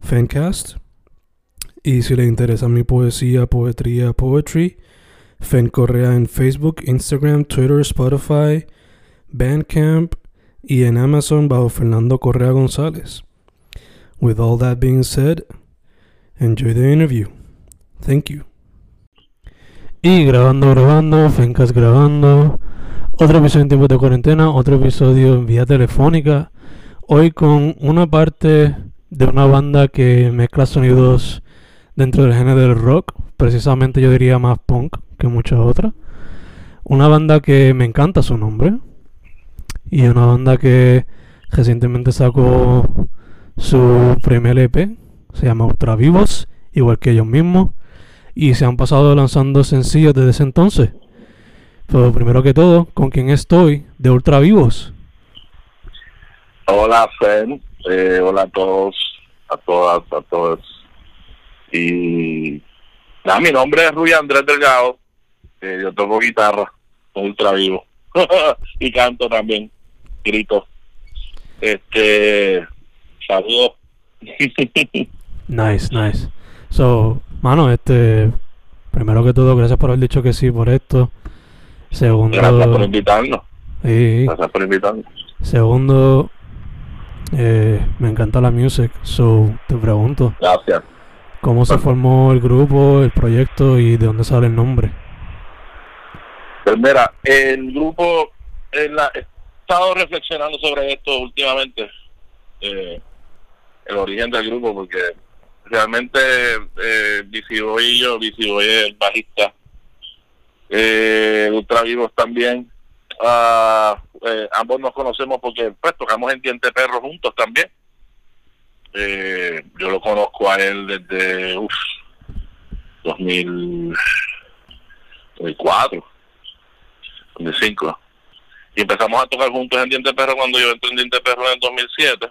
Fancast. Y si le interesa mi poesía, poetría, poetry, Fen Correa en Facebook, Instagram, Twitter, Spotify, Bandcamp y en Amazon bajo Fernando Correa González. With all that being said, enjoy the interview. Thank you. Y grabando, grabando, Fencast grabando. Otro episodio en tiempos de cuarentena, otro episodio en vía telefónica. Hoy con una parte de una banda que mezcla sonidos dentro del género del rock, precisamente yo diría más punk que muchas otras. Una banda que me encanta su nombre y una banda que recientemente sacó su primer EP, se llama Ultra Vivos, igual que ellos mismos, y se han pasado lanzando sencillos desde ese entonces. Pero primero que todo, ¿con quién estoy de Ultra Vivos? Hola, Fen. Eh, hola a todos, a todas, a todos. Y nada, mi nombre es Rui Andrés Delgado. Eh, yo toco guitarra, soy ultra vivo. y canto también, grito. Este, saludos. nice, nice. So, mano, este, primero que todo, gracias por haber dicho que sí por esto. Segundo, gracias por invitarnos. Gracias por invitarnos. Segundo, eh, me encanta la music, so te pregunto. Gracias. ¿Cómo se formó el grupo, el proyecto y de dónde sale el nombre? Pues mira, el grupo, he estado reflexionando sobre esto últimamente, eh, el origen del grupo, porque realmente eh, Visiboy y yo, Visiboy es el bajista, eh, Ultra Vivos también, ah, eh, ambos nos conocemos porque pues tocamos en Diente Perro juntos también. Eh, yo lo conozco a él desde uf, 2004, 2005. Y empezamos a tocar juntos en Diente Perro cuando yo entré en Diente Perro en el 2007.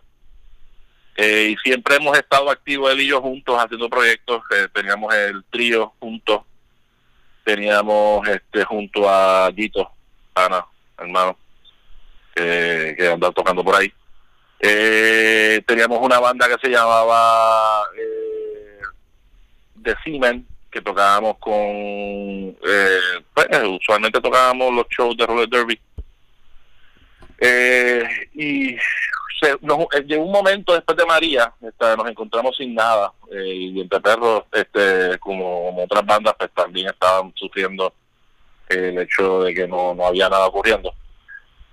Eh, y siempre hemos estado activos él y yo juntos haciendo proyectos. Eh, teníamos el trío juntos. Teníamos este junto a Gito, Ana, hermano que, que andaba tocando por ahí. Eh, teníamos una banda que se llamaba eh, The Seamen, que tocábamos con. Eh, pues, usualmente tocábamos los shows de roller derby. Eh, y se, nos, eh, llegó un momento después de María, nos encontramos sin nada. Eh, y entre perros, este, como, como otras bandas, pues también estaban sufriendo el hecho de que no, no había nada ocurriendo.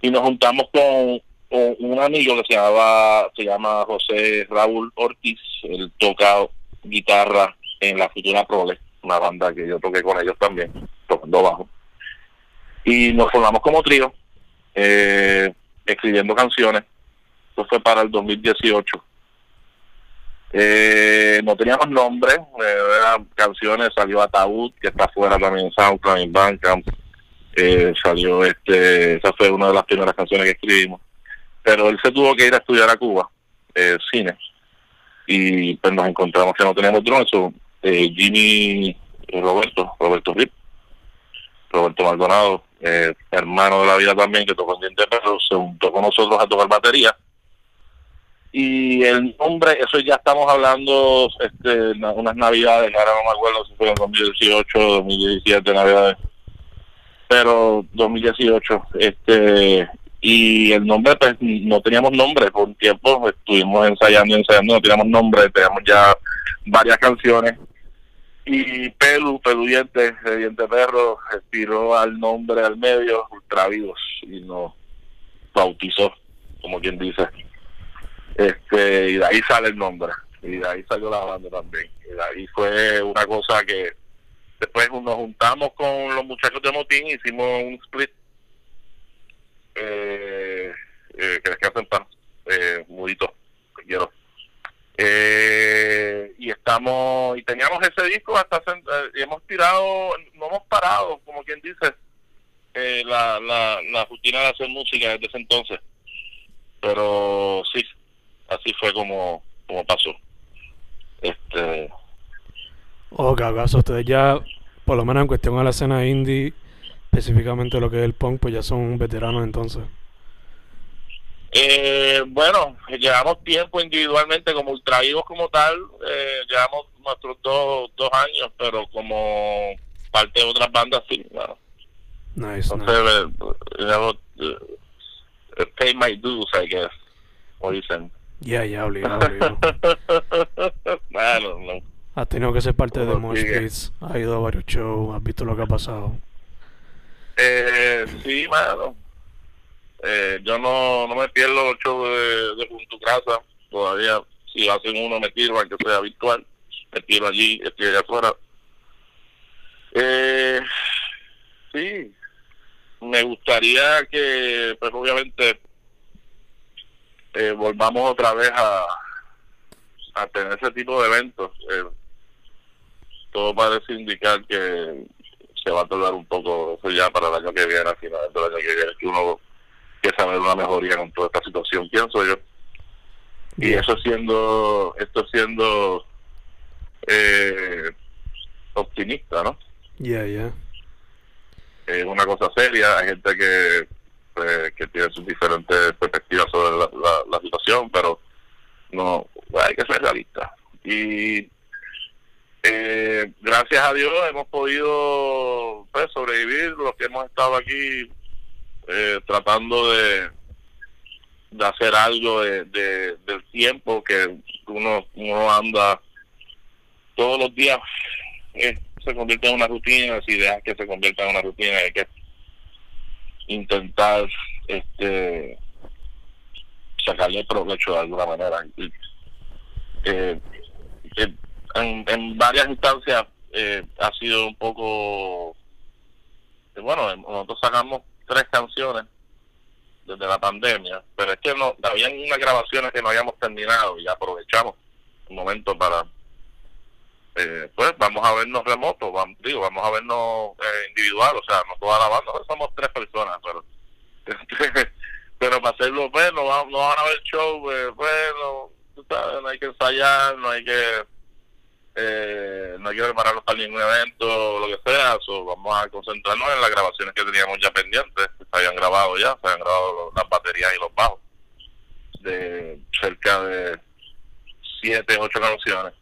Y nos juntamos con, un amigo que se llamaba se llama José Raúl Ortiz. Él toca guitarra en la futura Prole una banda que yo toqué con ellos también tocando bajo. Y nos formamos como trío eh, escribiendo canciones. Eso fue para el 2018 eh, no teníamos nombre, eh, eran canciones, salió Ataúd, que está afuera también en SoundCloud, en Bandcamp, eh, salió este esa fue una de las primeras canciones que escribimos. Pero él se tuvo que ir a estudiar a Cuba eh, cine. Y pues nos encontramos que no teníamos drones eh, Jimmy y Roberto Roberto Rip Roberto Maldonado eh, hermano de la vida también que tocó en Diente se juntó con nosotros a tocar batería y el nombre, eso ya estamos hablando este unas navidades, ahora no me acuerdo si fue en 2018 2017 navidades pero 2018 este y el nombre pues no teníamos nombre por un tiempo estuvimos ensayando ensayando no teníamos nombre teníamos ya varias canciones. Y Pelu, Pelu Diente, Diente Perro, tiró al nombre al medio Ultravivos y nos bautizó, como quien dice. Este, y de ahí sale el nombre. Y de ahí salió la banda también. Y de ahí fue una cosa que después nos juntamos con los muchachos de Motín, hicimos un split. Eh, eh, que descansen paz, eh, mudito, quiero. Eh, y estamos, y teníamos ese disco hasta, eh, hemos tirado, no hemos parado, como quien dice, eh, la, la, la rutina de hacer música desde ese entonces. Pero sí, así fue como, como pasó. Este. Ok, acaso ustedes ya, por lo menos en cuestión a la escena indie, específicamente lo que es el punk, pues ya son veteranos entonces. Eh, bueno, llevamos tiempo individualmente como ultraídos como tal, eh, llevamos nuestros dos, dos años, pero como parte de otras bandas sí, bueno. Nice, Entonces, nice. eh, you know, eh, pay my dues, I guess, como dicen. Ya, ya, obligado, obligado. bueno, no. Has tenido que ser parte de Mosh. Pits, has ido a varios shows, has visto lo que ha pasado. Eh, sí, mano. Eh, yo no, no me pierdo los shows de, de Junto Casa. Todavía, si hacen uno, me tiro, aunque sea virtual. Me tiro allí, estoy allá afuera. Eh, sí, me gustaría que, pues obviamente, eh, volvamos otra vez a, a tener ese tipo de eventos. Eh, todo parece indicar que se va a tardar un poco eso ya para el año que viene, a finales del año que viene, que uno empieza a ver una mejoría con toda esta situación, pienso yo. Y Yeah. eso siendo, esto siendo eh, optimista, ¿no? Ya, ya. Es una cosa seria, hay gente que, que tiene sus diferentes perspectivas sobre la, situación, pero no, hay que ser realista. Y eh, gracias a Dios hemos podido pues, sobrevivir los que hemos estado aquí eh, tratando de, hacer algo de- del tiempo que uno, uno anda todos los días eh, se convierte en una rutina, si dejas que se convierta en una rutina hay que intentar este sacarle provecho de alguna manera. Eh, eh, en, en varias instancias eh, ha sido un poco eh, bueno nosotros sacamos tres canciones desde la pandemia pero es que no habían unas grabaciones que no habíamos terminado y aprovechamos un momento para eh, pues vamos a vernos remotos vamos, digo vamos a vernos eh, individual o sea no toda la banda pues somos tres personas pero pero para hacerlo pues no, va- no van a ver show eh, bueno tú sabes, no hay que ensayar no hay que eh, no hay que prepararnos para ningún evento lo que sea, so, vamos a concentrarnos en las grabaciones que teníamos ya pendientes, que se habían grabado ya, se habían grabado las baterías y los bajos, de cerca de siete, ocho canciones.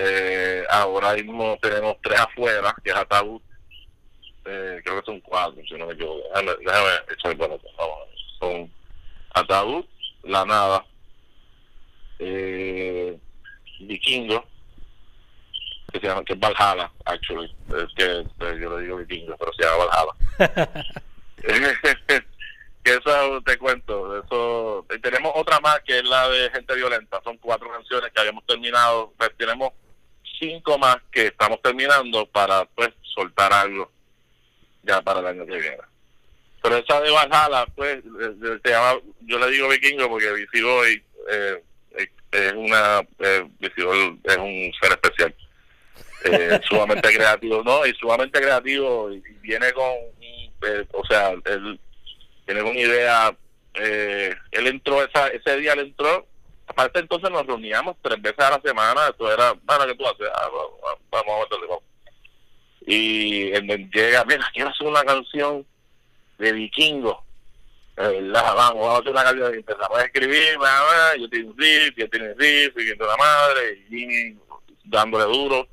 Eh, ahora mismo tenemos tres afuera, que es Ataúd, eh, creo que son cuatro, si no me equivoco. Déjame, déjame echar el pelota, vamos a ver. Son Ataúd, La Nada, eh, Vikingo, que se llama, que es Valhalla, actually. Es que eh, yo le digo Vikingo, pero se llama Valhalla. que eso te cuento, eso tenemos otra más que es la de Gente Violenta, son cuatro canciones que habíamos terminado, pues tenemos cinco más que estamos terminando para pues soltar algo ya para el año que viene. Pero esa de Valhalla, pues, se llama, yo le digo vikingo porque Visigoy eh, eh, es una, eh, es un ser especial, eh, sumamente creativo, ¿no? Y sumamente creativo y viene con, eh, o sea, él tiene una idea, eh, él entró, esa, ese día él entró, aparte entonces nos reuníamos tres veces a la semana, esto era, bueno, ¿qué tú haces? Ah, vamos, a meterle, vamos. Y él llega, mira, quiero hacer una canción de vikingo. Verdad, vamos, vamos a hacer una canción. Y empezamos a escribir, bla, yo tengo un riff, yo tengo un riff, y la madre, y Jimmy dándole duro,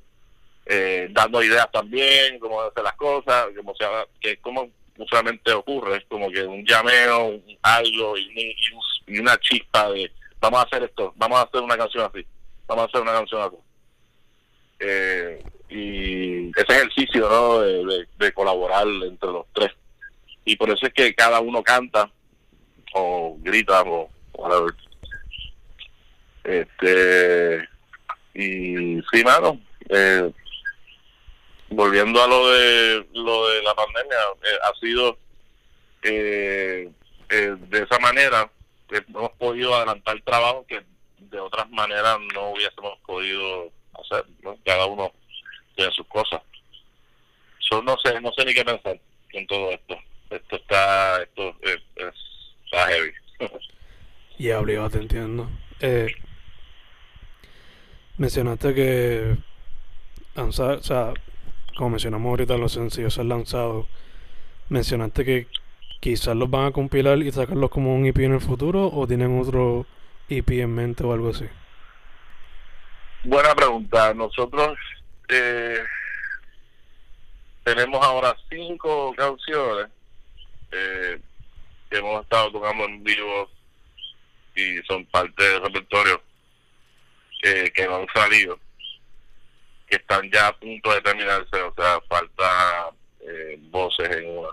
eh, dando ideas también, cómo hacer las cosas, como sea, que como usualmente ocurre, es como que un llameo, un- algo y, y y una chispa de vamos a hacer esto, vamos a hacer una canción así. vamos a hacer una canción así. Eh, y ese ejercicio ¿no? de, de, colaborar entre los tres. Y por eso es que cada uno canta o grita o whatever. Este, y sí, mano, eh, volviendo a lo de lo de la pandemia, eh, ha sido eh, eh, de esa manera hemos podido adelantar trabajo que de otras maneras no hubiésemos podido hacer, cada uno tiene sus cosas. Yo no sé, no sé ni qué pensar en todo esto. Esto está, esto es, está heavy. y obligado, te entiendo. Eh, mencionaste que, o sea, como mencionamos ahorita, los sencillos han lanzado. Mencionaste que quizás los van a compilar y sacarlos como un EP en el futuro o tienen otro EP en mente o algo así. Buena pregunta. Nosotros eh, tenemos ahora cinco canciones eh, que hemos estado tocando en vivo y son parte del repertorio que, que no han salido que están ya a punto de terminarse, o sea, falta eh, voces en una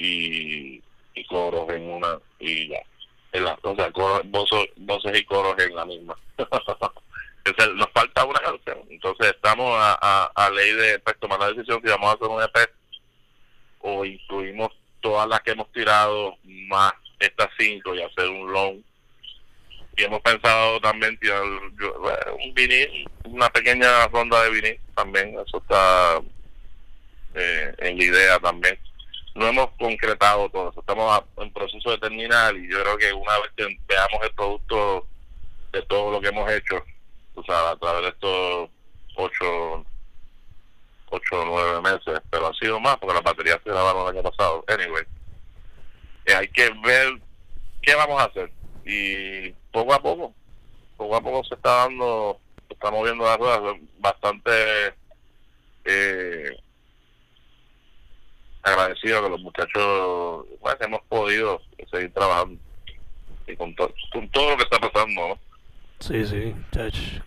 y, coros en una y ya. En la, o sea, voces, y coros en la misma. nos falta una canción, entonces estamos a, a, ley de pues, tomar la decisión si vamos a hacer un EP o incluimos todas las que hemos tirado más estas cinco y hacer un long y hemos pensado también tirar un vinil, una pequeña ronda de vinil también, eso está eh, en la idea también. No hemos concretado todo eso, estamos en proceso de terminar y yo creo que una vez que veamos el producto de todo lo que hemos hecho, o sea, a través de estos ocho, ocho o nueve meses, pero ha sido más porque las baterías se grabaron el año pasado. Anyway, eh, hay que ver qué vamos a hacer y poco a poco, poco a poco se está dando, se está moviendo las ruedas bastante eh, agradecido que los muchachos, bueno, hemos podido seguir trabajando y con, con todo lo que está pasando, ¿no? Sí, sí,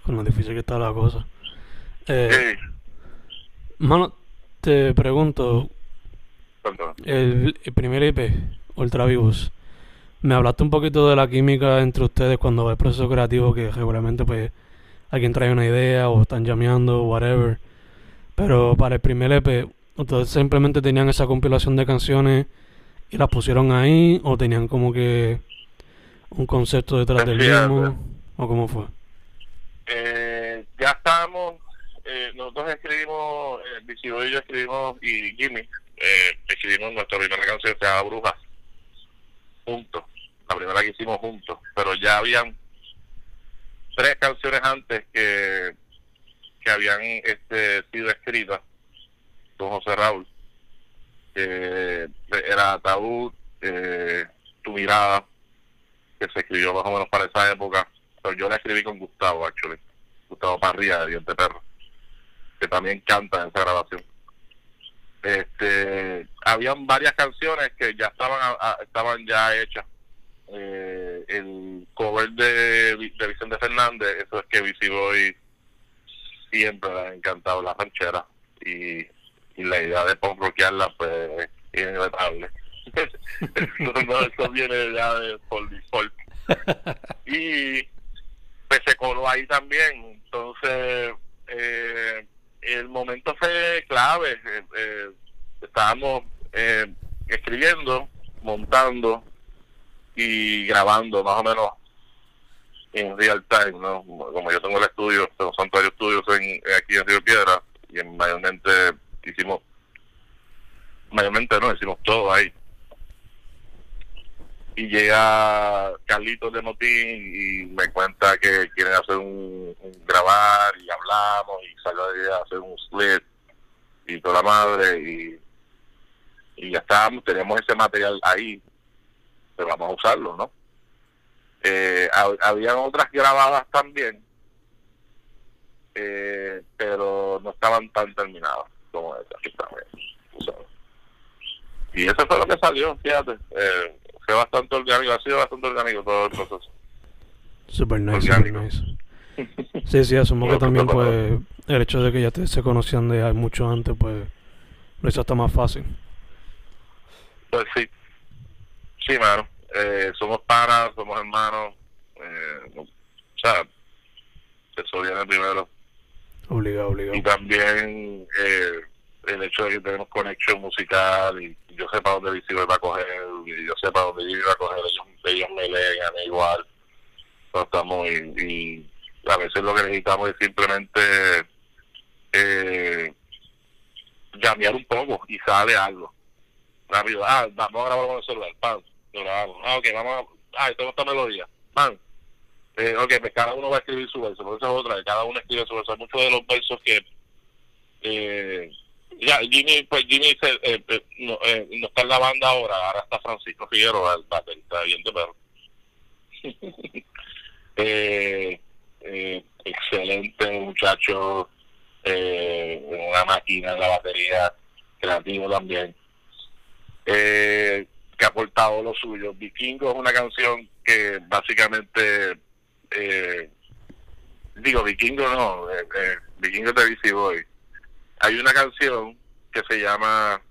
con lo difícil que está la cosa. Eh, Mano, te pregunto, el, el primer IP, Ultra Vivos, me hablaste un poquito de la química entre ustedes cuando el proceso creativo, que regularmente pues alguien trae una idea o están llameando, whatever. Pero para el primer EP, ¿ustedes simplemente tenían esa compilación de canciones y las pusieron ahí? ¿O tenían como que un concepto detrás del mismo? ¿O cómo fue? Eh, ya estábamos, eh, nosotros escribimos, eh, y yo escribimos, y Jimmy, eh, escribimos nuestra primera canción, se llama Brujas, juntos la primera que hicimos juntos, pero ya habían tres canciones antes que, que habían este, sido escritas con José Raúl. que era Ataúd, eh, Tu Mirada, que se escribió más o menos para esa época, pero yo la escribí con Gustavo, actually, Gustavo Parrilla de Diente Perro, que también canta en esa grabación. Este, habían varias canciones que ya estaban estaban ya hechas eh, el cover de, de Vicente Fernández, eso es que Visiboy siempre le ha encantado la ranchera y, y la idea de punk pues es inevitable. no, eso viene ya de por default. y pues se coló ahí también, entonces eh, el momento fue clave, eh, eh estábamos eh, escribiendo, montando, y grabando más o menos en real time, ¿no? Como yo tengo el estudio, tengo Santuario Estudios en, aquí en Río Piedra y en mayormente hicimos, mayormente no, hicimos todo ahí. Y llega Carlitos de Motín y me cuenta que quieren hacer un, grabar y hablamos y salió de hacer un split y toda la madre y, y ya estábamos, teníamos ese material ahí pero vamos a usarlo, ¿no? Eh, habían otras grabadas también, eh, pero no estaban tan terminadas como esta Y eso fue lo que salió, fíjate. Eh, fue bastante orgánico, ha sido bastante orgánico todo el proceso. Super nice, super nice. Sí, sí, asumo que también pues el hecho de que ya te, se conocían de mucho antes, pues lo hizo hasta más fácil. Pues sí, sí, mano. Eh, somos panas, somos hermanos. Eh, o sea, eso viene primero. Obligado, obligado. Y también eh, el hecho de que tenemos conexión musical y yo sé para dónde Visible va a coger y yo sé para dónde Jimmy va a coger, ellos, ellos me leen a mí igual. Estamos y, a veces lo que necesitamos es simplemente eh, llamear un poco y sale algo. Rápido, ah, vamos a grabar con el celular, pam, lo grabamos. Ah, ok, vamos a, ah, tengo esta melodía, pam. Eh, ok, pues cada uno va a escribir su verso, pero esa es otra, cada uno escribe su verso. Hay muchos de los versos que eh, ya Jimmy pues Jimmy eh, eh, no, eh, no está en la banda ahora ahora está Francisco Figueroa el baterista bien de perro excelente muchacho una máquina en la batería creativo también que ha aportado lo suyo Vikingo es una canción que básicamente eh, digo Vikingo no eh, eh, Vikingo te dice Boy hay una canción que se llama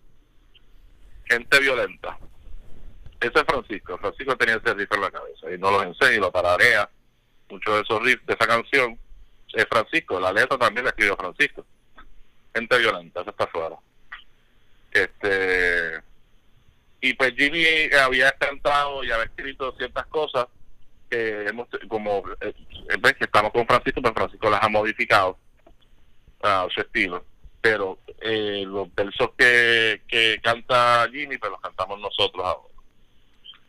Gente Violenta. Ese es Francisco. Francisco tenía ese riff en la cabeza y no los enseña y lo tararea. Muchos de esos riffs de esa canción es Francisco. La letra también la escribió Francisco. Gente Violenta, esa está fuera. Este. Y pues Jimmy había cantado y había escrito ciertas cosas que hemos, como, eh, ves que estamos con Francisco, pues Francisco las ha modificado a su estilo pero eh, los versos que, que canta Jimmy, pues los cantamos nosotros ahora.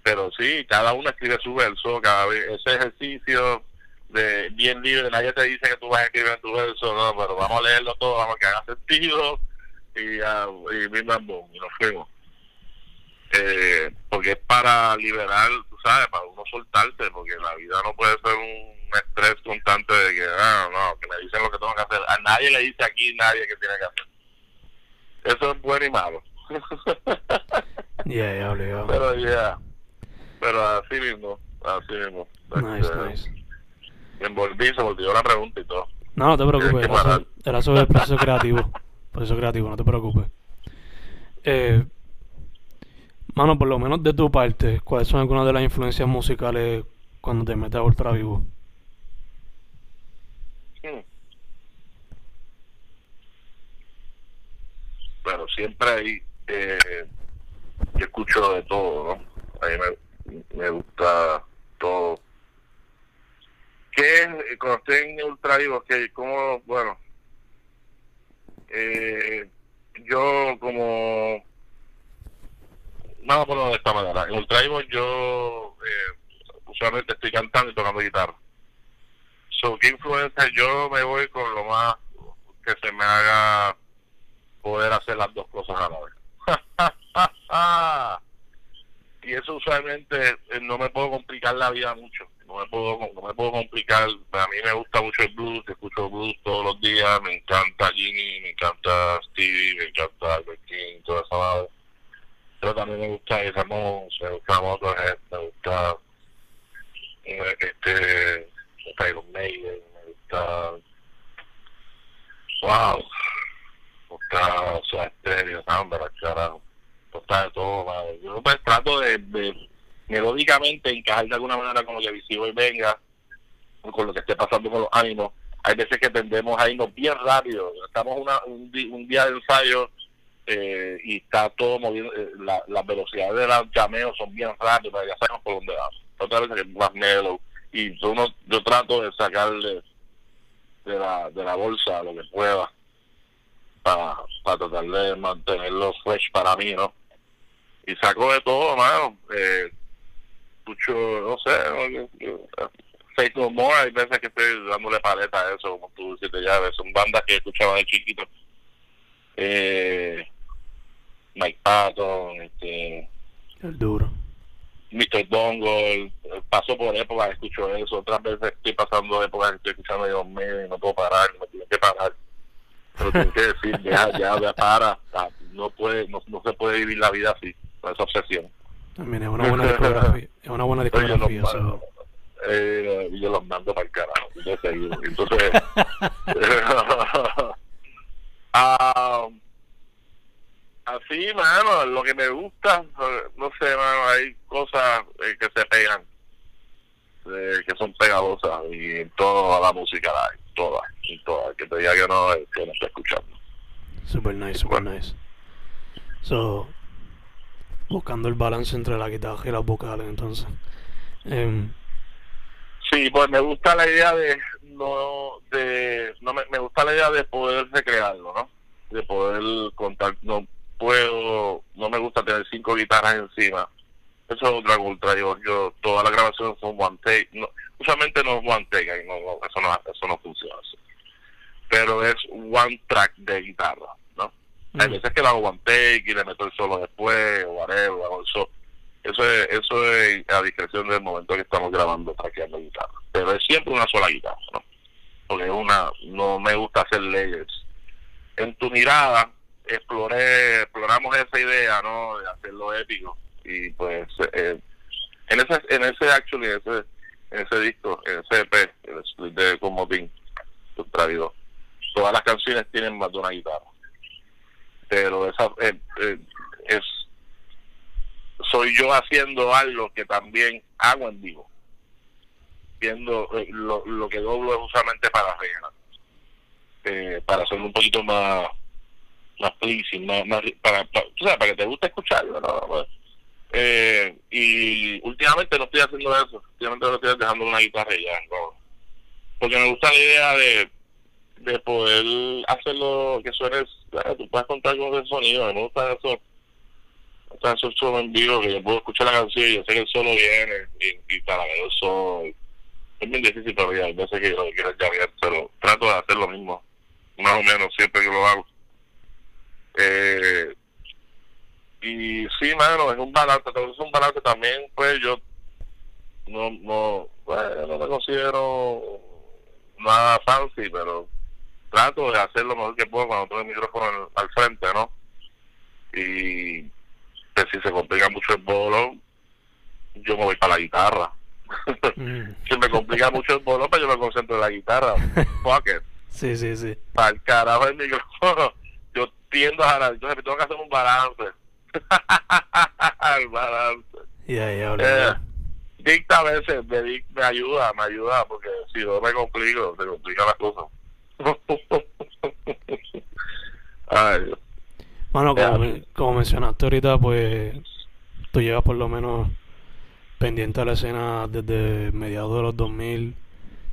Pero sí, cada uno escribe su verso, cada vez ese ejercicio de bien libre, nadie te dice que tú vas a escribir tu verso, no, pero vamos a leerlo todo, vamos a que haga sentido y, uh, y, y nos fuimos. Eh, porque es para liberar, sabes, para uno soltarse, porque la vida no puede ser un estrés constante de que, ah, no, que me dicen lo que tengo que hacer. A nadie le dice aquí nadie que tiene que hacer. Eso es bueno y malo. yeah, yeah. Pero ya, yeah. pero así mismo, así mismo. Nice, este, nice. Me envolví, se volvió la pregunta y todo. No, no te preocupes, era sobre, era sobre el proceso creativo. Proceso creativo, no te preocupes. Eh, mano, por lo menos de tu parte, ¿cuáles son algunas de las influencias musicales cuando te metes a Ultra Vivo? Bueno, siempre ahí eh, yo escucho de todo, ¿no? A mí me, me gusta todo. ¿Qué es, cuando estoy en Ultra Vivo, que como, bueno, eh, yo como, vamos a ponerlo de esta manera, en Ultra Vivo yo eh, usualmente estoy cantando y tocando guitarra. So, ¿qué influencia? Yo me voy con lo más que se me haga poder hacer las dos cosas a la vez. y eso usualmente eh, no me puedo complicar la vida mucho. No me puedo no me puedo complicar. A mí me gusta mucho el blues, escucho blues todos los días. Me encanta Ginny, me encanta Stevie, me encanta Albert King, toda esa madre. Pero también me gusta Ramón, me gusta Motorhead, me gusta este Iron Maiden, me gusta wow está, o sea, estéreo, la carajo, está de todo. Yo pues trato de, de melódicamente encajar de alguna manera con lo que visivo y venga, con lo que esté pasando con los ánimos. Hay veces que tendemos a irnos bien rápido, estamos una, un, un día de ensayo eh, y está todo moviendo, eh, la, las velocidades de los llameos son bien rápidas, ya sabemos por dónde vamos. Otra vez que es más mellow y yo, uno, yo trato de sacarle de la, de la bolsa lo que pueda para, para tratar de mantenerlo fresh para mí, ¿no? Y saco de todo, mano. Eh, escucho, no sé, Faith No More, hay veces que estoy dándole paleta a eso, como tú dices ya, son bandas que escuchaba de chiquito. Eh, Mike Patton, este... El duro. Mr. Dongle, paso por épocas, escucho eso, otras veces estoy pasando épocas estoy escuchando Dios mío y no puedo parar, me tengo que parar pero tengo que decir, ya, ya, ya para, no puede, no, no se puede vivir la vida así, con esa obsesión. También es una buena discografía, es una buena discografía. Eh, yo los mando para el carajo. Entonces, ah, así, mano, lo que me gusta, no sé, mano, hay cosas eh, que se pegan, eh, que son pegadosas, y en toda la música la hay, todas, en todas, que te diga que no, que no está escuchando. Super nice, super nice. So, buscando el balance entre la guitarra y las vocales, entonces. Em, Sí, pues me gusta la idea de no de no me, me gusta la idea de poder recrearlo, ¿no? De poder contar, no puedo, no me gusta tener cinco guitarras encima. Eso es otra ultra, yo, yo todas las grabaciones son one take, no, usualmente no es one take, no, no, eso no eso no funciona así. Pero es one track de guitarra, ¿no? Hay Mm. veces que lo hago one take y le meto el solo después, o whatever, solo. Eso es, eso es a discreción del momento que estamos grabando, traqueando guitarra. Pero es siempre una sola guitarra, ¿no? Porque es una, no me gusta hacer layers. En tu mirada, exploré, exploramos esa idea, ¿no? De hacerlo épico. Y pues, eh, en ese, en ese actually, en ese, en ese disco, en ese EP, el split de Como Pin, Travidor, todas las canciones tienen más de una guitarra. Pero esa, eh, eh, es soy yo haciendo algo que también hago en vivo. Viendo eh, lo, lo que doblo es usualmente para rellenar. Eh, para hacerlo un poquito más más pleasing, más, más para, para, tú sabes, para que te guste escucharlo, ¿no? Eh, y últimamente no estoy haciendo eso, últimamente lo estoy dejando una guitarra y ya, ¿no? porque me gusta la idea de de poder hacerlo que suene, eh, tú puedes contar con ese sonido, me gusta eso está esos solo en vivo que yo puedo escuchar la canción y yo sé que el solo viene y, y para que el solo es bien difícil pero ya hay veces que yo quiero bien, pero trato de hacer lo mismo más o menos siempre que lo hago eh, y sí mano es un balance es un balance también pues yo no no bueno, no me considero nada fancy pero trato de hacer lo mejor que puedo cuando tengo el micrófono al, al frente no y que si se complica mucho el bolo, yo me voy para la guitarra. mm. si me complica mucho el bolo, pues yo me concentro en la guitarra. Fuck it. Sí, sí, sí. Para el carajo el micrófono. Yo tiendo a jalar. Entonces tengo que hacer un balance. el balance. Ya, ya, Eh, dicta a veces me, me ayuda, me ayuda, porque si no me complico, se complica la cosa. Ay. Bueno, como, como mencionaste ahorita, pues tú llevas por lo menos pendiente a la escena desde mediados de los 2000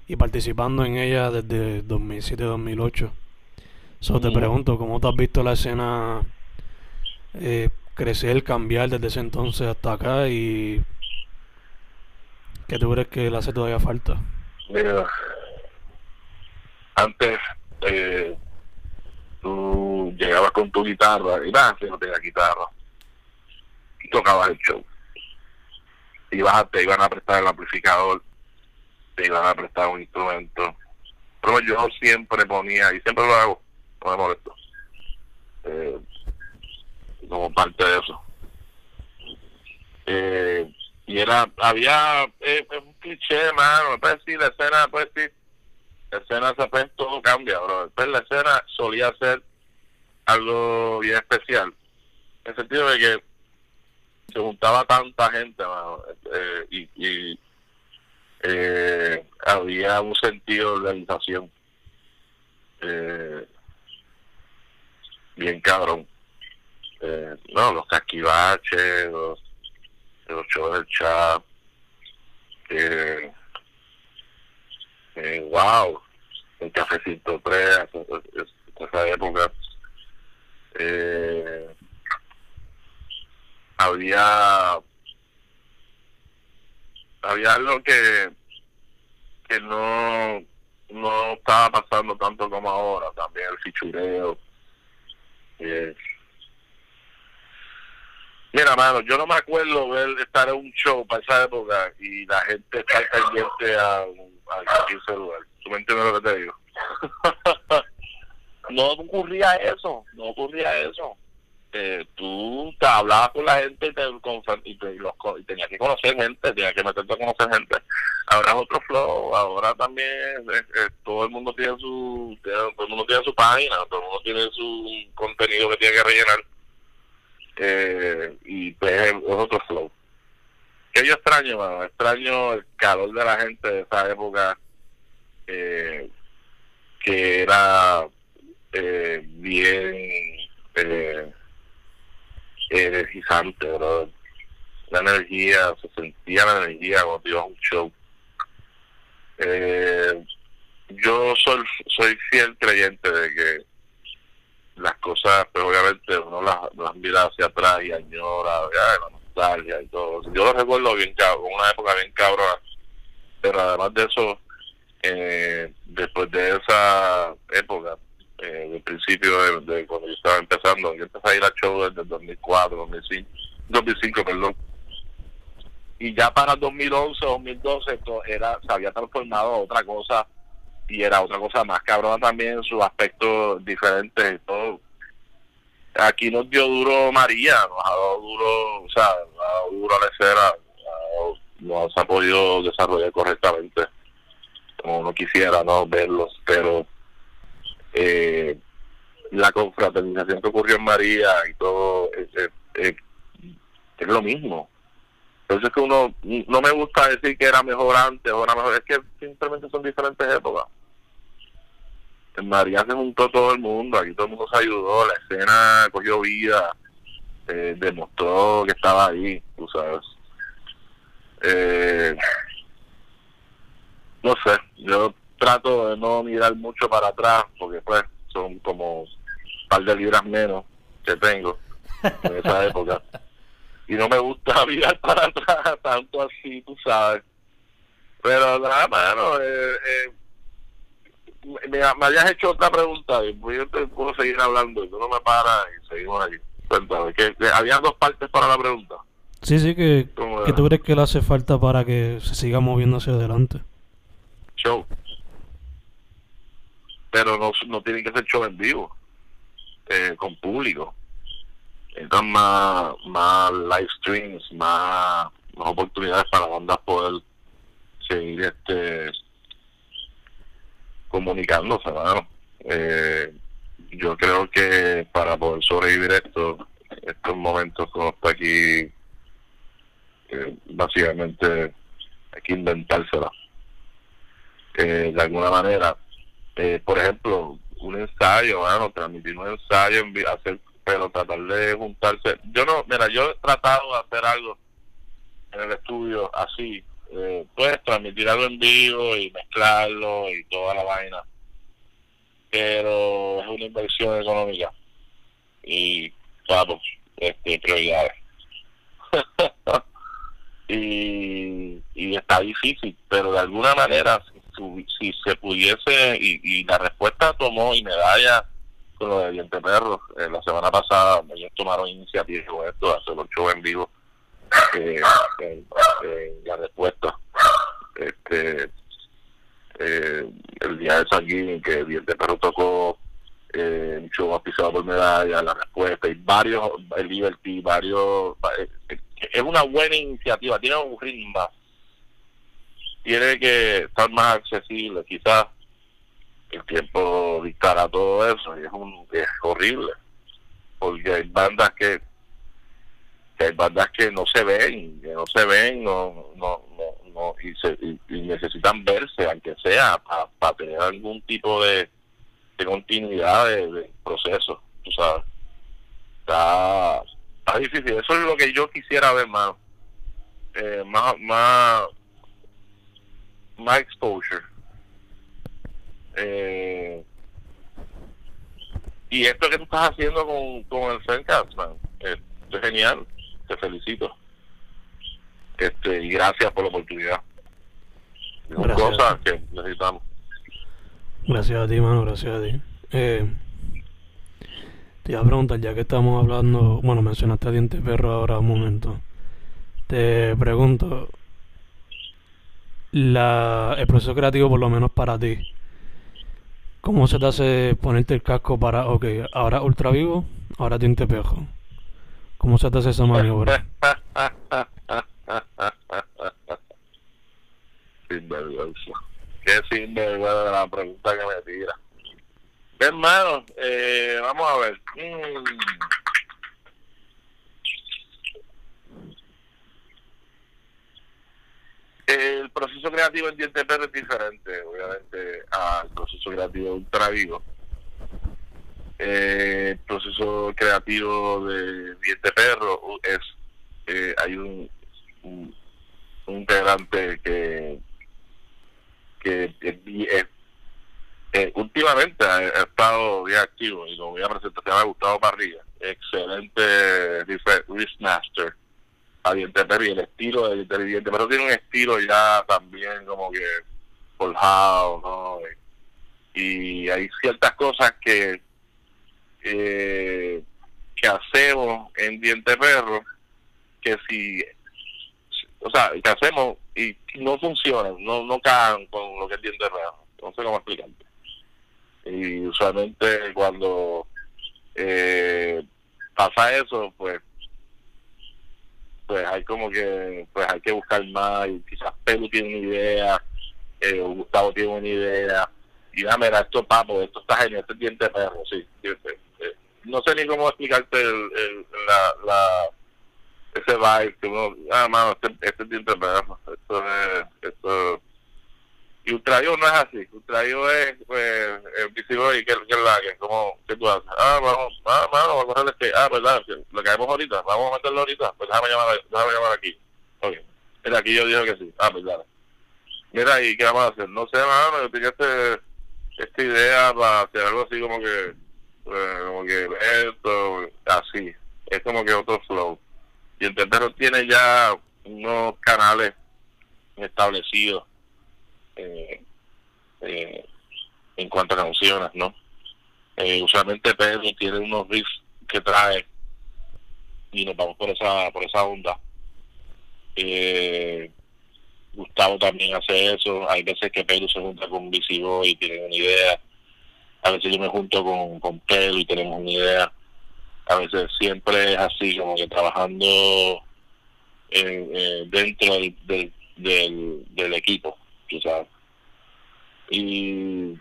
y participando en ella desde 2007-2008. So, te pregunto, ¿cómo te has visto la escena eh, crecer, cambiar desde ese entonces hasta acá y qué tú crees que le hace todavía falta? Mira, antes eh, tú llegabas con tu guitarra y vas, si no tenías guitarra, y tocabas el show. Ibas a- te iban a prestar el amplificador, te iban a prestar un instrumento. Pero yo siempre ponía, y siempre lo hago, no me molesto, eh, como parte de eso. Eh, y era, había eh, un cliché, mano, puedes decir, la escena, puedes decir, la escena, pues, todo cambia, bro. Pues la escena solía ser algo bien especial, en el sentido de que se juntaba tanta gente, mano, eh, y, y eh, había un sentido de organización. Eh, bien cabrón. Eh, no, los casquivaches, los, los shows del chat, eh, eh, wow, el cafecito 3, esa época. Eh, había había algo que que no no estaba pasando tanto como ahora también el fichureo eh, mira mano yo no me acuerdo ver estar en un show para esa época y la gente estar pendiente a, celular. Tú me entiendes lo que te digo no ocurría eso no ocurría eso. Eh, tú te hablabas con la gente y, te, que conocer gente, tenías que meterte a conocer gente. ahora es otro flow, ahora también eh, eh, todo el mundo tiene su todo el mundo tiene su página, todo el mundo tiene su contenido que tiene que rellenar eh, y pues es otro flow. Que yo extraño, mano? extraño el calor de la gente de esa época que era bien energizante, bro. La energía, se sentía la energía cuando ibas a un show eh, yo soy, soy fiel creyente de que las cosas, pero pues, obviamente uno las, mira hacia atrás y añora, la nostalgia y todo. Yo lo recuerdo bien cabrón, una época bien cabrona, pero además de eso, eh, después de esa época, eh, del principio de, cuando yo estaba empezando, yo empecé a ir a show desde el 2004, 2005, 2005, perdón y ya para 2011, 2012 esto era, se había transformado a otra cosa y era otra cosa más cabrona también sus aspectos diferentes y todo. Aquí nos dio duro María, nos ha dado duro, o sea, nos ha dado duro a la no se ha podido desarrollar correctamente como uno quisiera no verlos, pero eh, la confraternización que ocurrió en María y todo es lo mismo entonces es que uno, no me gusta decir que era mejor antes o era mejor, es que simplemente son diferentes épocas. En María se juntó todo el mundo, aquí todo el mundo se ayudó, la escena cogió vida, eh, demostró que estaba ahí, tú sabes. Eh, no sé, yo trato de no mirar mucho para atrás, porque pues son como un par de libras menos que tengo en esa época y no me gusta mirar para atrás tanto así, tú sabes. Pero nada, mano, eh, eh, me, me, habías hecho otra pregunta y pues yo te puedo seguir hablando y tú no me paras y seguimos aquí. Cuéntame, que, había dos partes para la pregunta. Sí, sí, que, que tú crees que le hace falta para que se siga moviendo hacia adelante. Show. Pero no, no tiene que ser show en vivo, eh, con público necesitan más, más live streams, más, más oportunidades para bandas poder seguir este comunicándose, eh, yo creo que para poder sobrevivir esto, estos momentos como está aquí, eh, básicamente hay que inventársela. Eh, de alguna manera, eh, por ejemplo, un ensayo, bueno, transmitir un ensayo, hacer pero tratar de juntarse. Yo no, mira, yo he tratado de hacer algo en el estudio así, eh, pues transmitir algo en vivo y mezclarlo y toda la vaina, pero es una inversión económica y vamos, este, prioridades. y, y está difícil, pero de alguna manera, si, si se pudiese, y, y la respuesta tomó y medalla con lo de Diente Perro. Eh, la semana pasada ellos tomaron iniciativa con esto, hacer los shows en vivo. Eh, la respuesta. Este, eh, el día de San Guín, que Diente Perro tocó eh, un show pisado por medalla, la respuesta, y varios, el Liberty, varios. es una buena iniciativa, tiene un ritmo tiene que estar más accesible, quizás el tiempo dictará todo eso y es un es horrible porque hay bandas que, hay bandas que no se ven que no se ven no no no, y, se, y, necesitan verse aunque sea para tener algún tipo de, de continuidad de, proceso tú sabes está, está difícil eso es lo que yo quisiera ver más eh, más más más exposure eh, y esto que tú estás haciendo con, con el Fencast, man, es genial. Te felicito. Este, y gracias por la oportunidad. cosas que necesitamos. Gracias a ti, mano, gracias a ti. Eh, te iba a preguntar, ya que estamos hablando, bueno, mencionaste a Diente Perro ahora un momento. Te pregunto, la, el proceso creativo, por lo menos para ti, ¿Cómo se te hace ponerte el casco para, ok, ahora ultra vivo, ahora tinte pejo? ¿Cómo se te hace esa maniobra? Sin sinvergüenza de la pregunta que me tira. Hermano, eh, vamos a ver. Mm. El proceso creativo en Diente Perro es diferente, obviamente, al proceso creativo de Ultra Vivo. Eh, proceso creativo de Diente Perro es, eh, hay un, un, integrante que, que es, eh, últimamente ha, estado bien activo y lo voy a presentar, se llama Gustavo Parrilla, excelente riff master. Diente Perro y el estilo de Diente pero tiene un estilo ya también como que forjado, ¿no? Y hay ciertas cosas que eh, que hacemos en Diente Perro que si o sea, que hacemos y no funcionan, no no caen con lo que es Diente Perro. No sé cómo explicarte. Y usualmente cuando eh, pasa eso, pues pues hay como que pues hay que buscar más y quizás Pelu tiene una idea eh, Gustavo tiene una idea y dame mira esto papo esto está genial este diente de perro sí, eh, no sé ni cómo explicarte el, la, la ese vibe que uno ah mano este, este diente de perro esto es esto y Ultrayo no es así. Ultrayo es, pues, el visible y que, que la que, como, ¿qué tú haces? Ah, vamos, ah, vamos, vamos a hacer este, ah, verdad, lo que haremos ahorita, vamos a meterlo ahorita, pues déjame llamar, déjame llamar aquí. Ok. Mira, aquí yo dije que sí. Ah, pues dale. Mira, ¿y qué vamos a hacer? No sé, mano, yo tenía este, esta idea para hacer algo así como que, pues, como que esto, así. Es como que otro flow. Y el tercero tiene ya unos canales establecidos eh, eh, en cuanto a canciones, ¿no? Eh, usualmente Pedro tiene unos riffs que trae y nos vamos por esa por esa onda. Eh, Gustavo también hace eso. Hay veces que Pedro se junta con Visivo y tiene una idea. A veces yo me junto con, con Pedro y tenemos una idea. A veces siempre es así, como que trabajando eh, dentro del, del, equipo quizás. Y,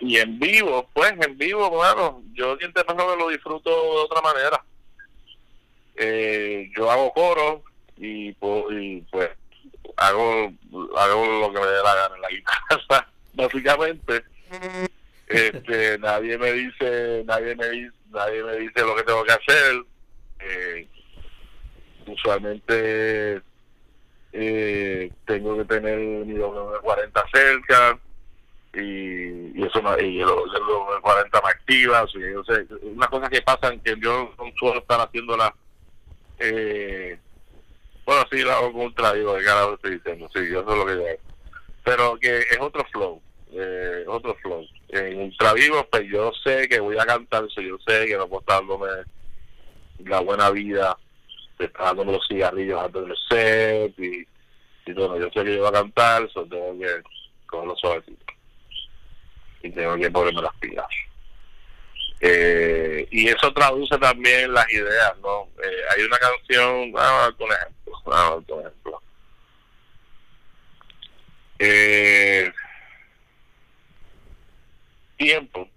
y en vivo, pues en vivo, bueno, yo siempre que lo disfruto de otra manera. Eh, yo hago coro y, pues hago hago lo que me dé la gana en la guitarra, básicamente. Este, nadie me dice, nadie me dice, nadie me dice lo que tengo que hacer. Eh, usualmente eh, tengo que tener mi W40 cerca y, y eso y el W40 me activa, o sé, unas cosas que pasan que yo no suelo estar haciéndolas eh, bueno sí la hago con ultra digo de cara estoy diciendo sí eso es lo que yo pero que es otro flow eh, otro flow. En ultra vivo pues yo sé que voy a cantar yo sé que no puedo estar dándome la buena vida está dándome los cigarrillos antes del set y, y bueno, yo sé que yo voy a cantar, solo tengo que cogerlo suavecito. Y tengo que ponerme las pilas. Eh, y eso traduce también las ideas, ¿no? Eh, hay una canción, vamos a ver un ejemplo, vamos a ver ejemplo. Eh, tiempo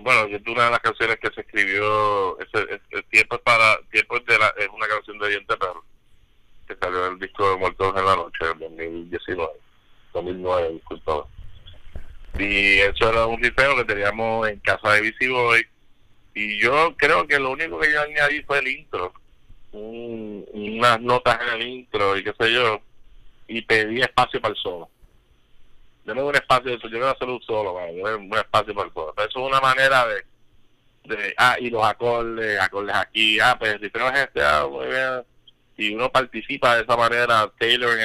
bueno, es una de las canciones que se escribió, el tiempo es para, tiempo es, de es una canción de Diente Perro, que salió en el disco de Muertos en la Noche, en 2019, 2009, disculpa. Y eso era un rifeo que teníamos en casa de Boy. Y yo creo que lo único que yo añadí fue el intro, unas notas en el intro y qué sé yo, y pedí espacio para el solo. Yo no un espacio de eso, yo voy a hacer un solo, un espacio para el solo. eso es una manera de, de, ah, y los acordes, acordes aquí, ah, pues si tenemos este, ah, muy bien. Y uno participa de esa manera, Taylor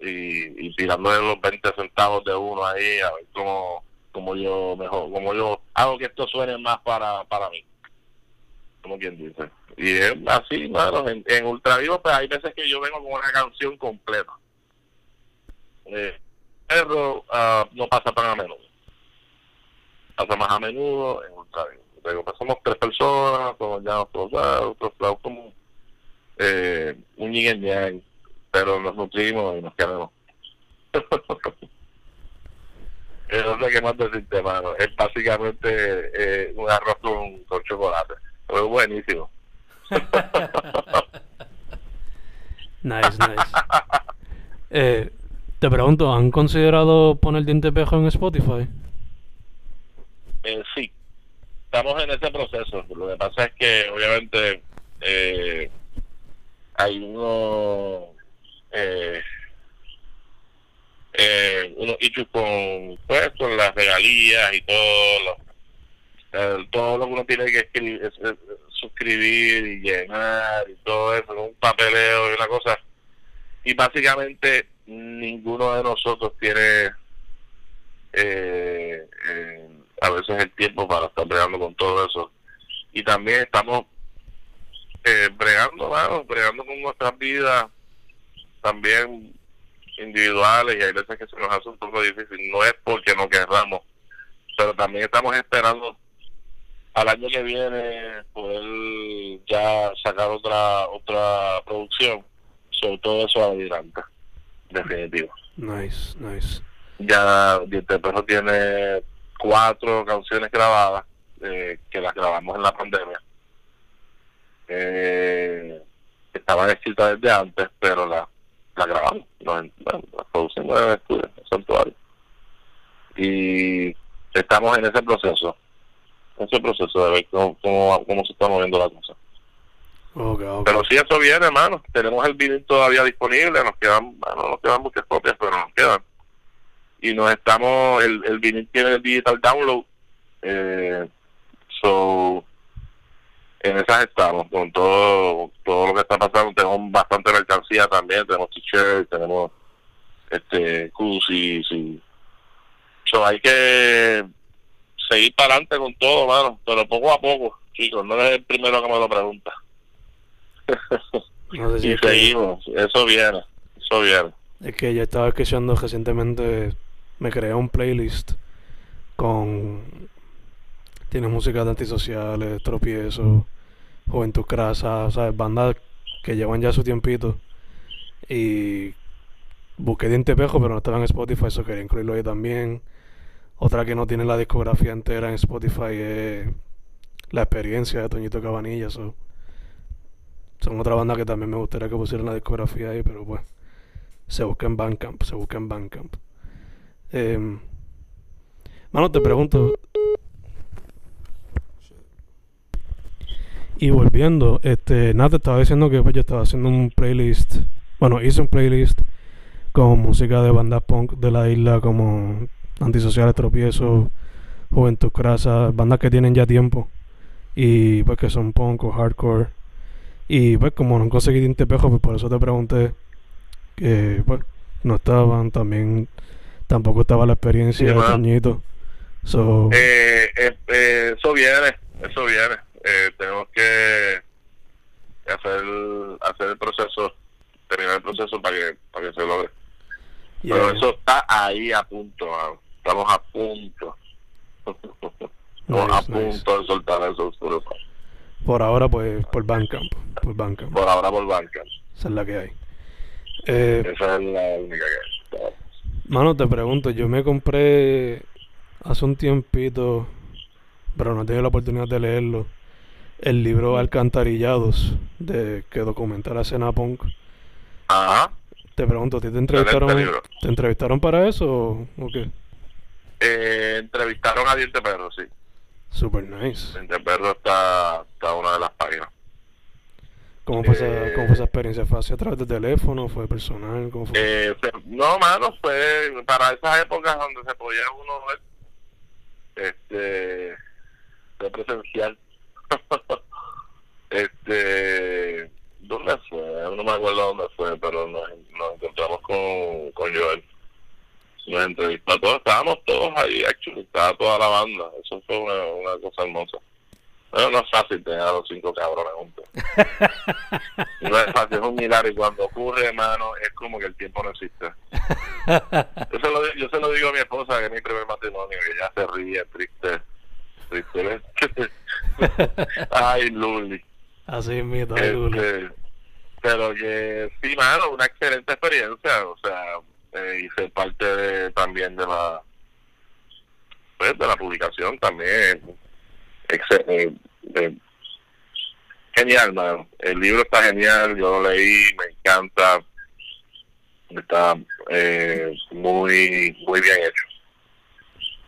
y, y tirándole los 20 centavos de uno ahí, a ver cómo, cómo yo mejor, como yo hago que esto suene más para, para mí. Como quien dice. Y es así, bueno, en, en Ultra Vivo, pues hay veces que yo vengo con una canción completa. Eh, perro uh, no pasa tan a menudo. Pasa más a menudo en Ultra Digo, pues somos tres personas, como ya nosotros, como eh, un yin yang, pero nos nutrimos y nos quedamos. Eh, no sé qué más decirte, mano. Es básicamente eh, un arroz con, con chocolate. Es buenísimo. nice, nice. Eh, te pregunto, ¿han considerado poner diente pejo en Spotify? Eh, sí, estamos en ese proceso. Lo que pasa es que, obviamente, eh, hay uno, eh, eh, unos issues con, pues, las regalías y todo lo, eh, todo lo que uno tiene que escribir, es- es- suscribir y llenar y todo eso, un papeleo y una cosa. Y básicamente ninguno de nosotros tiene eh, eh, a veces el tiempo para estar bregando con todo eso. Y también estamos eh, bregando, bregando con nuestras vidas también individuales y hay veces que se nos hace un poco difícil. No es porque no querramos, pero también estamos esperando al año que viene poder ya sacar otra otra producción sobre todo eso adelante definitivo Nice, nice. ya Diente Perro tiene cuatro canciones grabadas eh, que las grabamos en la pandemia eh, estaban escritas desde antes pero las la grabamos bueno, las producimos en el estudio en el santuario. Y estamos en ese proceso ese proceso de ver cómo, cómo, cómo se está moviendo la cosa. Pero sí eso viene hermano tenemos el vinil todavía disponible nos quedan bueno, nos quedan muchas copias pero nos quedan. Y nos estamos el, el vinil tiene el digital download eh, so en esas estamos con todo todo lo que está pasando. Tenemos bastante mercancía también tenemos t-shirts tenemos este koozies y so hay que seguir para adelante con todo mano pero poco a poco chicos no eres el primero que me lo pregunta. No sé si y es que, seguimos eso viene eso viene. Es que ya estaba escuchando recientemente, me creé un playlist con... Tiene música de antisociales, tropiezo, juventud crasa, ¿sabes? Bandas que llevan ya su tiempito. Y busqué Diente Pejo, pero no estaba en Spotify, eso quería incluirlo ahí también. Otra que no tiene la discografía entera en Spotify es La Experiencia de Toñito Cabanilla. so. Son otra banda que también me gustaría que pusieran la discografía ahí, pero pues se busca en Bandcamp, se busca en Bandcamp. Em, mano, te pregunto. Y volviendo, este, nada, te estaba diciendo que pues, yo estaba haciendo un playlist. Bueno, hice un playlist con música de bandas punk de la isla como Antisociales Tropiezo, Juventud Crasa, bandas que tienen ya tiempo y pues que son punk o hardcore. Y pues como no conseguí diente pejo, pues por eso te pregunté que pues no estaban, también tampoco estaba la experiencia Sí, de. Toñito. So, Eh, eh, eh, eso viene, eso viene. Eh, tenemos que hacer hacer el proceso, terminar el proceso para que para que se logre. yeah. Pero eso está ahí a punto, mano. estamos a punto. Estamos a Nice, punto de soltar eso sobre- por ahora pues por Bandcamp, por Bandcamp. por ahora por banca. Esa es la que hay. Eh, Esa es la única que hay. Mano, te pregunto, yo me compré hace un tiempito, pero no tenía la oportunidad de leerlo, el libro Alcantarillados, de que documenta la escena punk. Ajá. Te pregunto, ¿a ti te entrevistaron. ¿te entrevistaron para eso o, o qué? Eh, entrevistaron a Diente Perro, sí. Super nice. Diente Perro está, está una de las páginas. ¿Cómo fue, esa, Eh, ¿Cómo fue esa experiencia? ¿Fue así a través de teléfono? ¿Fue personal? ¿Cómo fue? Eh, no, mano, fue para esas épocas donde se podía uno ver, este, presencial. este, ¿dónde fue? No me acuerdo dónde fue, pero nos, nos encontramos con, con Joel. Nos entrevistó todos, estábamos todos ahí, actually, estaba toda la banda. Eso fue una, una cosa hermosa. Pero no es fácil tener a los cinco cabrones juntos. No es fácil, es un milagro y cuando ocurre, hermano, es como que el tiempo no existe. Yo se lo, yo se lo digo a mi esposa, que es mi primer matrimonio, que ella se ríe, triste. Ay, Luli. Así ay, Luli. Este, pero que sí, mano, una excelente experiencia. O sea, eh, y ser parte de, también de la pues, de la publicación también. Eh, eh, genial, man. El libro está genial, yo lo leí, me encanta. Está eh, muy muy bien hecho.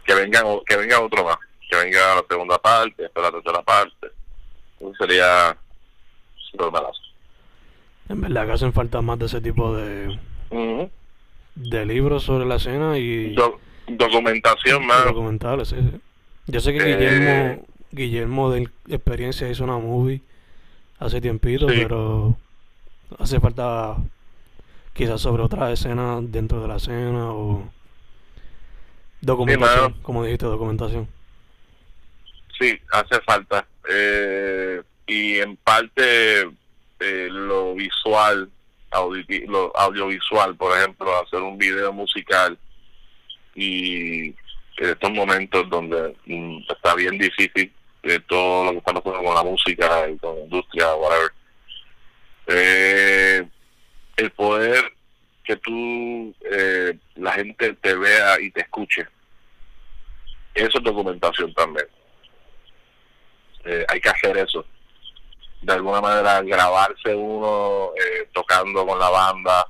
Que venga, que venga otro más, que venga la segunda parte, después la tercera parte. Eso sería súper balazo. En verdad que hacen falta más de ese tipo de, de libros sobre la escena y documentación más. Documentales, sí, sí. Yo sé que Guillermo, eh. Guillermo de experiencia hizo una movie hace tiempito, pero hace falta quizás sobre otra escena dentro de la escena o documentación, como dijiste, documentación. Sí, hace falta. Eh, y en parte eh, lo visual, lo audiovisual, por ejemplo, hacer un video musical y en estos momentos donde mm, está bien difícil de todo lo que está pasando con la música y con la industria, whatever. Eh, el poder que tú, eh, la gente te vea y te escuche, eso es documentación también. Hay que hacer eso. De alguna manera grabarse uno eh, tocando con la banda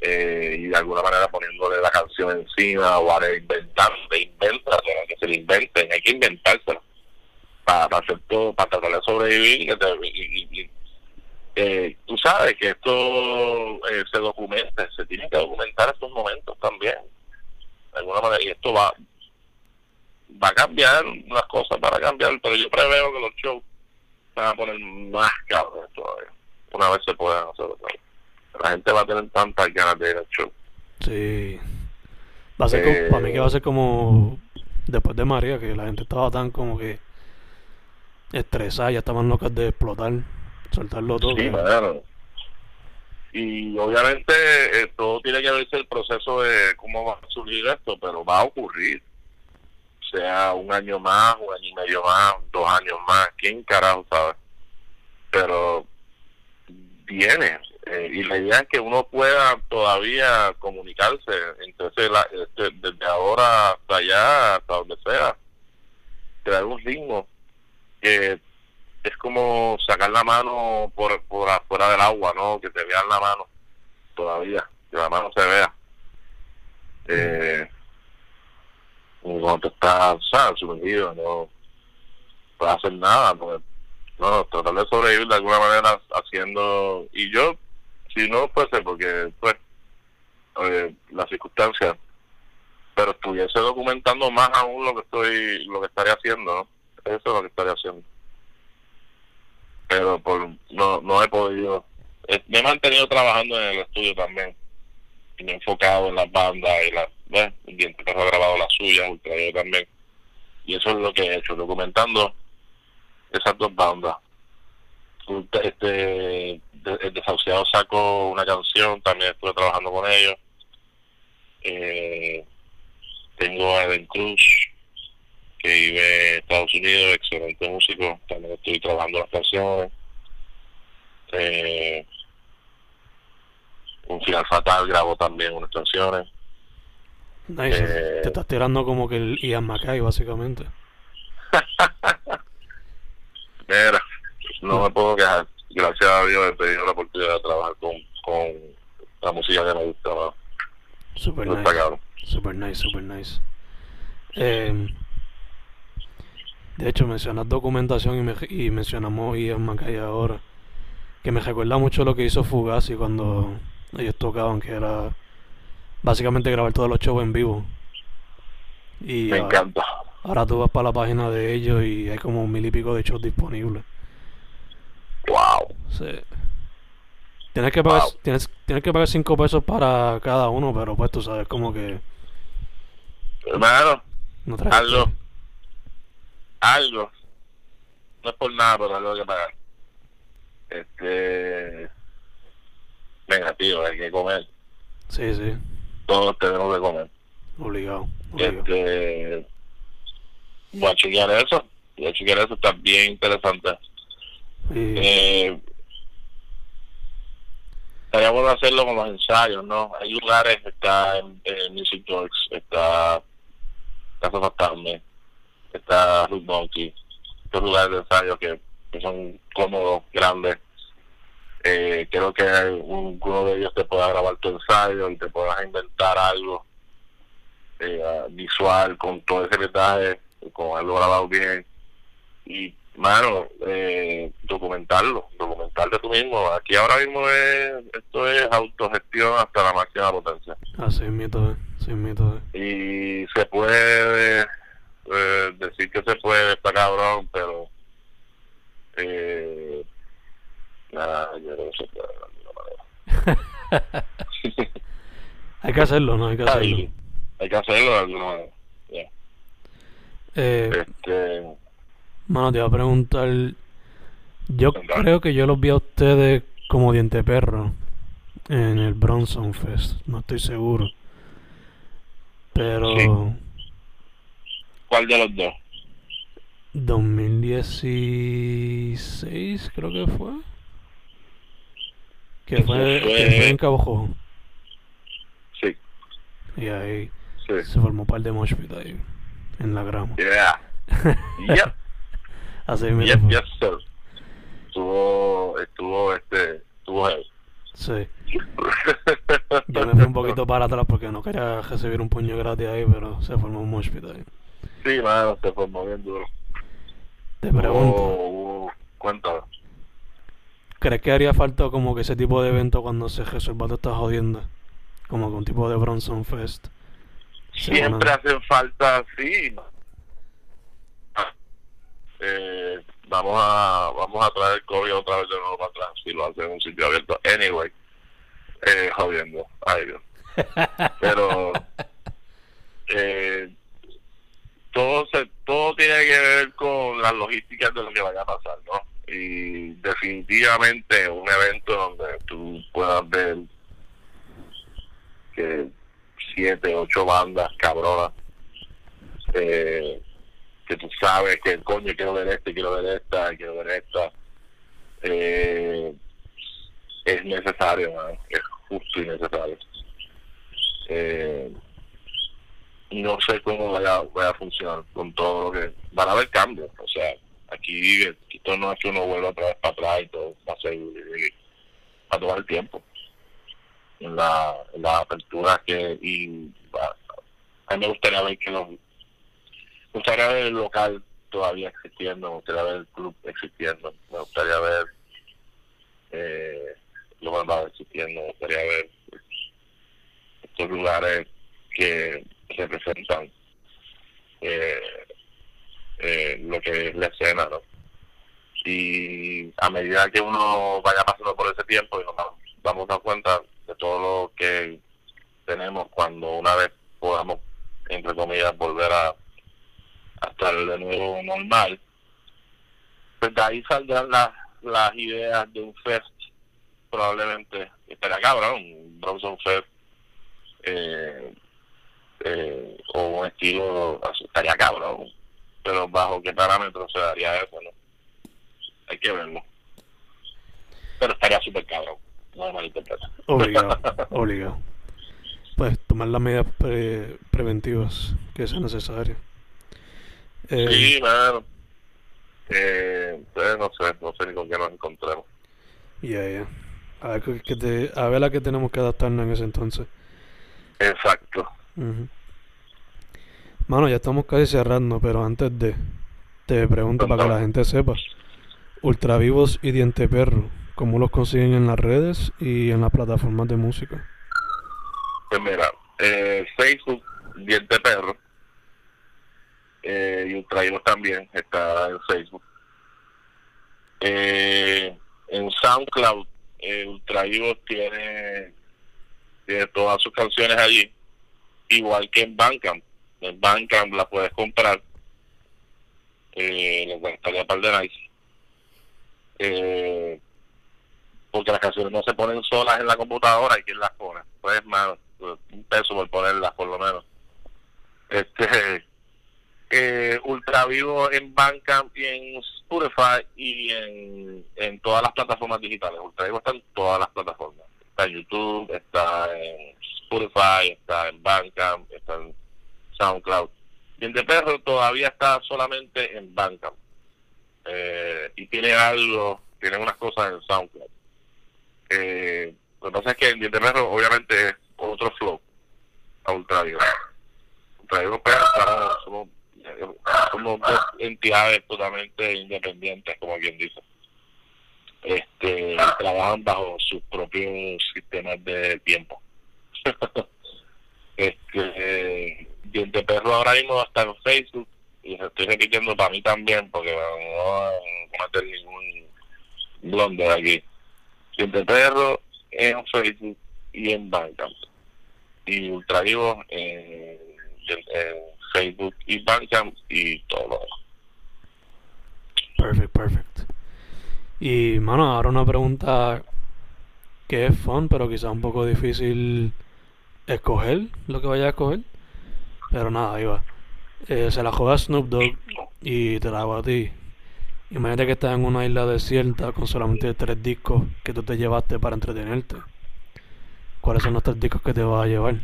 eh, y de alguna manera poniéndole la canción encima o inventar, inventa, que se le inventen, hay que inventársela. Para, hacer todo, para tratar de sobrevivir y, eh, tú sabes que esto se documenta, se tiene que documentar estos momentos también, de alguna manera, y esto va va a cambiar las cosas para cambiar, pero yo preveo que los shows van a poner más cabros todavía. Una vez se puedan hacer La gente va a tener tantas ganas de ir al show. Sí. Va a ser como, para mí que va a ser como después de María, que la gente estaba tan como que estresada, ya estaban locas de explotar, soltarlo todo. Sí, claro. Y obviamente eh, todo tiene que verse el proceso de cómo va a surgir esto, pero va a ocurrir sea un año más, un año y medio más, dos años más, quién carajo sabe. Pero viene. Eh, y la idea es que uno pueda todavía comunicarse, entonces este, desde ahora hasta allá, hasta donde sea, crear un ritmo que es como sacar la mano por, por afuera del agua, ¿no? Que te vean la mano todavía, que la mano se vea. Eh, cuando está ¿sabes? sumergido, no puede hacer nada, porque, no, tratar de sobrevivir de alguna manera haciendo, y yo, si no fuese porque, pues, eh, las circunstancias, pero estuviese documentando más aún lo que estoy, lo que estaría haciendo. Eso es lo que estaría haciendo. Pero por, no, no he podido, me he mantenido trabajando en el estudio también, enfocado en las bandas y las bueno, Diente ha grabado la suya, Ultrayo también. Y eso es lo que he hecho, documentando esas dos bandas. Este, el desahuciado sacó una canción, también estuve trabajando con ellos. Eh, tengo a Eden Cruz, que vive en Estados Unidos, excelente músico, también estoy trabajando las canciones. Eh, un final fatal grabó también unas canciones. Nice. Eh, te estás tirando como que el Ian Mackay, básicamente. Mira, no me puedo quejar. Gracias a Dios he tenido la oportunidad de trabajar con, con la música que me gusta. Super nice. Super nice, super nice. Eh, de hecho, mencionas documentación y, me, y mencionamos Ian Mackay ahora. Que me recuerda mucho lo que hizo Fugazi cuando ellos tocaban, que era básicamente grabar todos los shows en vivo. Y Me encanta. Ahora tú vas para la página de ellos y hay como un mil y pico de shows disponibles. Wow. Sí. Tienes que pagar, tienes, tienes que pagar cinco pesos para cada uno, pero pues tú sabes como que. Hermano, no algo. Algo. No es por nada, pero algo hay que pagar. Este. Venga, tío, hay que comer. Sí, sí todos tenemos que comer. Obligado. Este, voy a chequear eso. Voy a chequear eso, está bien interesante. Eh, estaría bueno hacerlo con los ensayos, ¿no? Hay lugares, está en, Music Dogs, está Casa Fantasma, está Root Monkey, estos lugares de ensayo que, que son cómodos, grandes. Eh, creo que un- uno de ellos te pueda grabar tu ensayo y te puedas inventar algo eh, ah, visual con todo ese detalle, con algo grabado bien. Y, mano, eh, documentarlo, documentarte tú mismo. Aquí ahora mismo es, esto es autogestión hasta la máxima potencia Así es mito, así es mito. y se puede eh, decir que se puede, está cabrón, pero eh, nada, yo creo que se puede de alguna manera. Hay que hacerlo, ¿no? Hay que hacerlo. Hay, hay que hacerlo de alguna manera. ya. Eh, Este, mano, te iba a preguntar. Yo creo que yo los vi a ustedes como diente perro en el Bronson Fest. No estoy seguro. Pero. Sí. ¿Cuál de los dos? 2016 creo que fue. Que fue, fue- que fue en Cabo. Sí, Y ahí sí. se formó un par de mosh pit ahí. En la grama. Yeah. Yep, Así mismo yep, yes, sir. Estuvo, estuvo, este, estuvo heavy. Sí. Yo me fui un poquito para atrás porque no quería recibir un puño gratis ahí, pero se formó un mosh pit ahí. Sí, mano, se formó bien duro. Te pregunto, Oh, oh, cuéntame. ¿Crees que haría falta como que ese tipo de evento cuando se resuelva toda esta jodienda? Como que un tipo de Bronson Fest. Siempre hacen falta, sí. Ah, Eh, vamos a vamos a traer COVID otra vez de nuevo para atrás si lo hacen en un sitio abierto. Anyway, eh, jodiendo. Ay, Dios. Pero eh, todo se, todo tiene que ver con las logísticas de lo que vaya a pasar, ¿no? Y definitivamente un evento donde tú puedas ver que siete, ocho bandas cabronas eh, que tú sabes que coño quiero ver este, quiero ver esta, quiero ver esta eh, es necesario, man, es justo y necesario. Eh, no sé cómo vaya, vaya a funcionar con todo lo que van a haber cambios, o sea, aquí esto no es que uno vuelva otra vez para atrás y todo va a ser va a tomar el tiempo. En la, en apertura que y a mí me gustaría ver que los me gustaría ver el local todavía existiendo, me gustaría ver el club existiendo, me gustaría ver eh, los barbados existiendo, me gustaría ver estos lugares que representan eh, eh, lo que es la escena, ¿no? Y a medida que uno vaya pasando por ese tiempo y nos damos dar cuenta de todo lo que tenemos cuando una vez podamos, entre comillas, volver a, a estar de nuevo normal, pues de ahí saldrán las, ideas de un fest, probablemente, estaría cabrón, un Bronson Fest, eh, eh, o un estilo, estaría cabrón, pero bajo qué parámetros se daría eso, ¿no? Hay que verlo. Pero estaría súper cabrón, no me malinterpreten. Obligado, obligado. Pues tomar las medidas pre- preventivas que sean necesarias. Eh, Sí, mano. Eh, pues, no sé, no sé ni con qué nos encontremos. Ya, ya. A ver, que- que te- a ver a qué tenemos que adaptarnos en ese entonces. Exacto. Ujú. Mano, ya estamos casi cerrando, pero antes de, te pregunto para que la gente sepa. Ultravivos y Diente Perro, ¿cómo los consiguen en las redes y en las plataformas de música? Pues mira, eh, Facebook, Diente Perro, eh, y Ultraídos también está en Facebook. Eh, en SoundCloud, Ultraídos tiene, tiene todas sus canciones allí, igual que en Bandcamp. En Bandcamp la puedes comprar, eh, le cuestaría par de nice. Eh, porque las canciones no se ponen solas en la computadora y quién las pone. Pues, mano, un peso por ponerlas, por lo menos. Este, eh, Ultra Vivo en Bandcamp y en Spotify y en, en todas las plataformas digitales. Ultra Vivo está en todas las plataformas. Está en YouTube, está en Spotify, está en Bandcamp, está en SoundCloud. Diente Perro todavía está solamente en Bandcamp. Eh, y tiene algo, tiene unas cosas en SoundCloud. Eh, lo que pasa es que en Diente Perro obviamente es otro flow a Ultradio. Ultradio pero somos, somos dos entidades totalmente independientes, como quien dice. Este, trabajan bajo sus propios sistemas de tiempo. este, Diente Perro ahora mismo está en Facebook y se estoy repitiendo para mí también porque no voy a meter ningún blonde aquí. Diente Perro en Facebook y en Bandcamp. Y Ultra Vivo en, Facebook y Bandcamp y todo lo demás. Perfect, perfect. Y, mano, ahora una pregunta que es fun, pero quizá un poco difícil escoger lo que vaya a escoger. Pero nada, ahí va. Eh, se la juega Snoop Dogg y te la hago a ti. Imagínate que estás en una isla desierta con solamente tres discos que tú te llevaste para entretenerte. ¿Cuáles son los tres discos que te vas a llevar?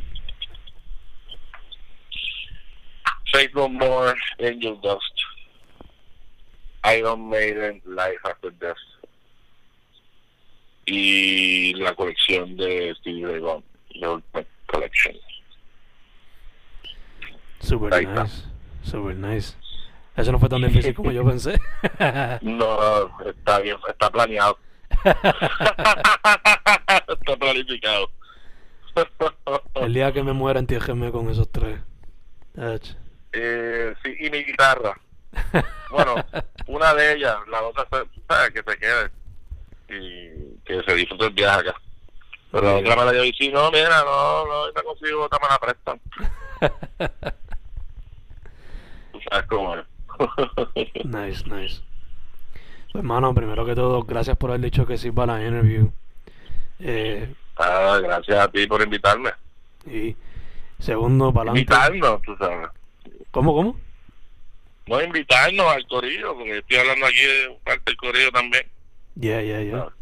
Faith No More, Angel Dust, Iron Maiden, Life After Death y la colección de Stevie Ray Vaughan, The Ultimate Collection. Super Ahí nice, super nice. Eso no fue tan difícil como yo pensé. No, está bien, está planeado. está planificado. El día que me muera, entiéjeme con esos tres. Eh, sí, y mi guitarra. Bueno, una de ellas, la otra se- ¿sabes? que se quede y que se disfrute el viaje acá. Pero la otra me la dio y sí, no, mira, no, no, me consigo otra, me la prestan. Tú sabes cómo es. Nice, nice. Pues, mano, primero que todo, gracias por haber dicho que sí para la interview. Eh, ah, gracias a ti por invitarme. y segundo, para adelante. Invitarnos, tú sabes. ¿Cómo, cómo? No invitarnos al corillo, porque estoy hablando aquí de parte del corillo también. Yeah, yeah, yeah. Ah.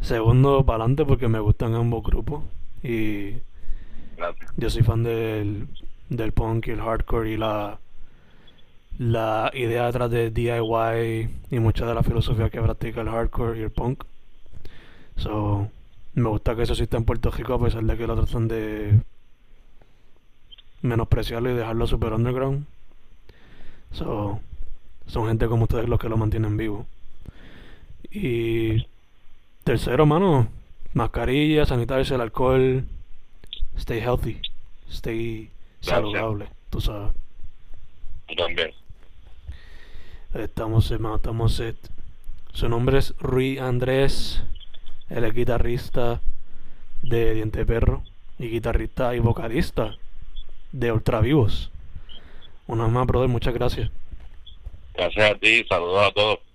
Segundo, para adelante porque me gustan ambos grupos. Y Gracias. yo soy fan del, del punk y el hardcore y la, la idea detrás de DIY y mucha de la filosofía que practica el hardcore y el punk. So, me gusta que eso exista en Puerto Rico a pesar de que lo tratan de menospreciarlo y dejarlo super underground. So, son gente como ustedes los que lo mantienen vivo. Y tercero, mano, mascarilla, sanitarse el alcohol, stay healthy, stay saludable, tú sabes. También. Estamos, hermano, estamos set. Su nombre es Rui Andrés. Él es guitarrista de Diente Perro y guitarrista y vocalista de Ultravivos. Una más, brother, muchas gracias. Gracias a ti, saludos a todos.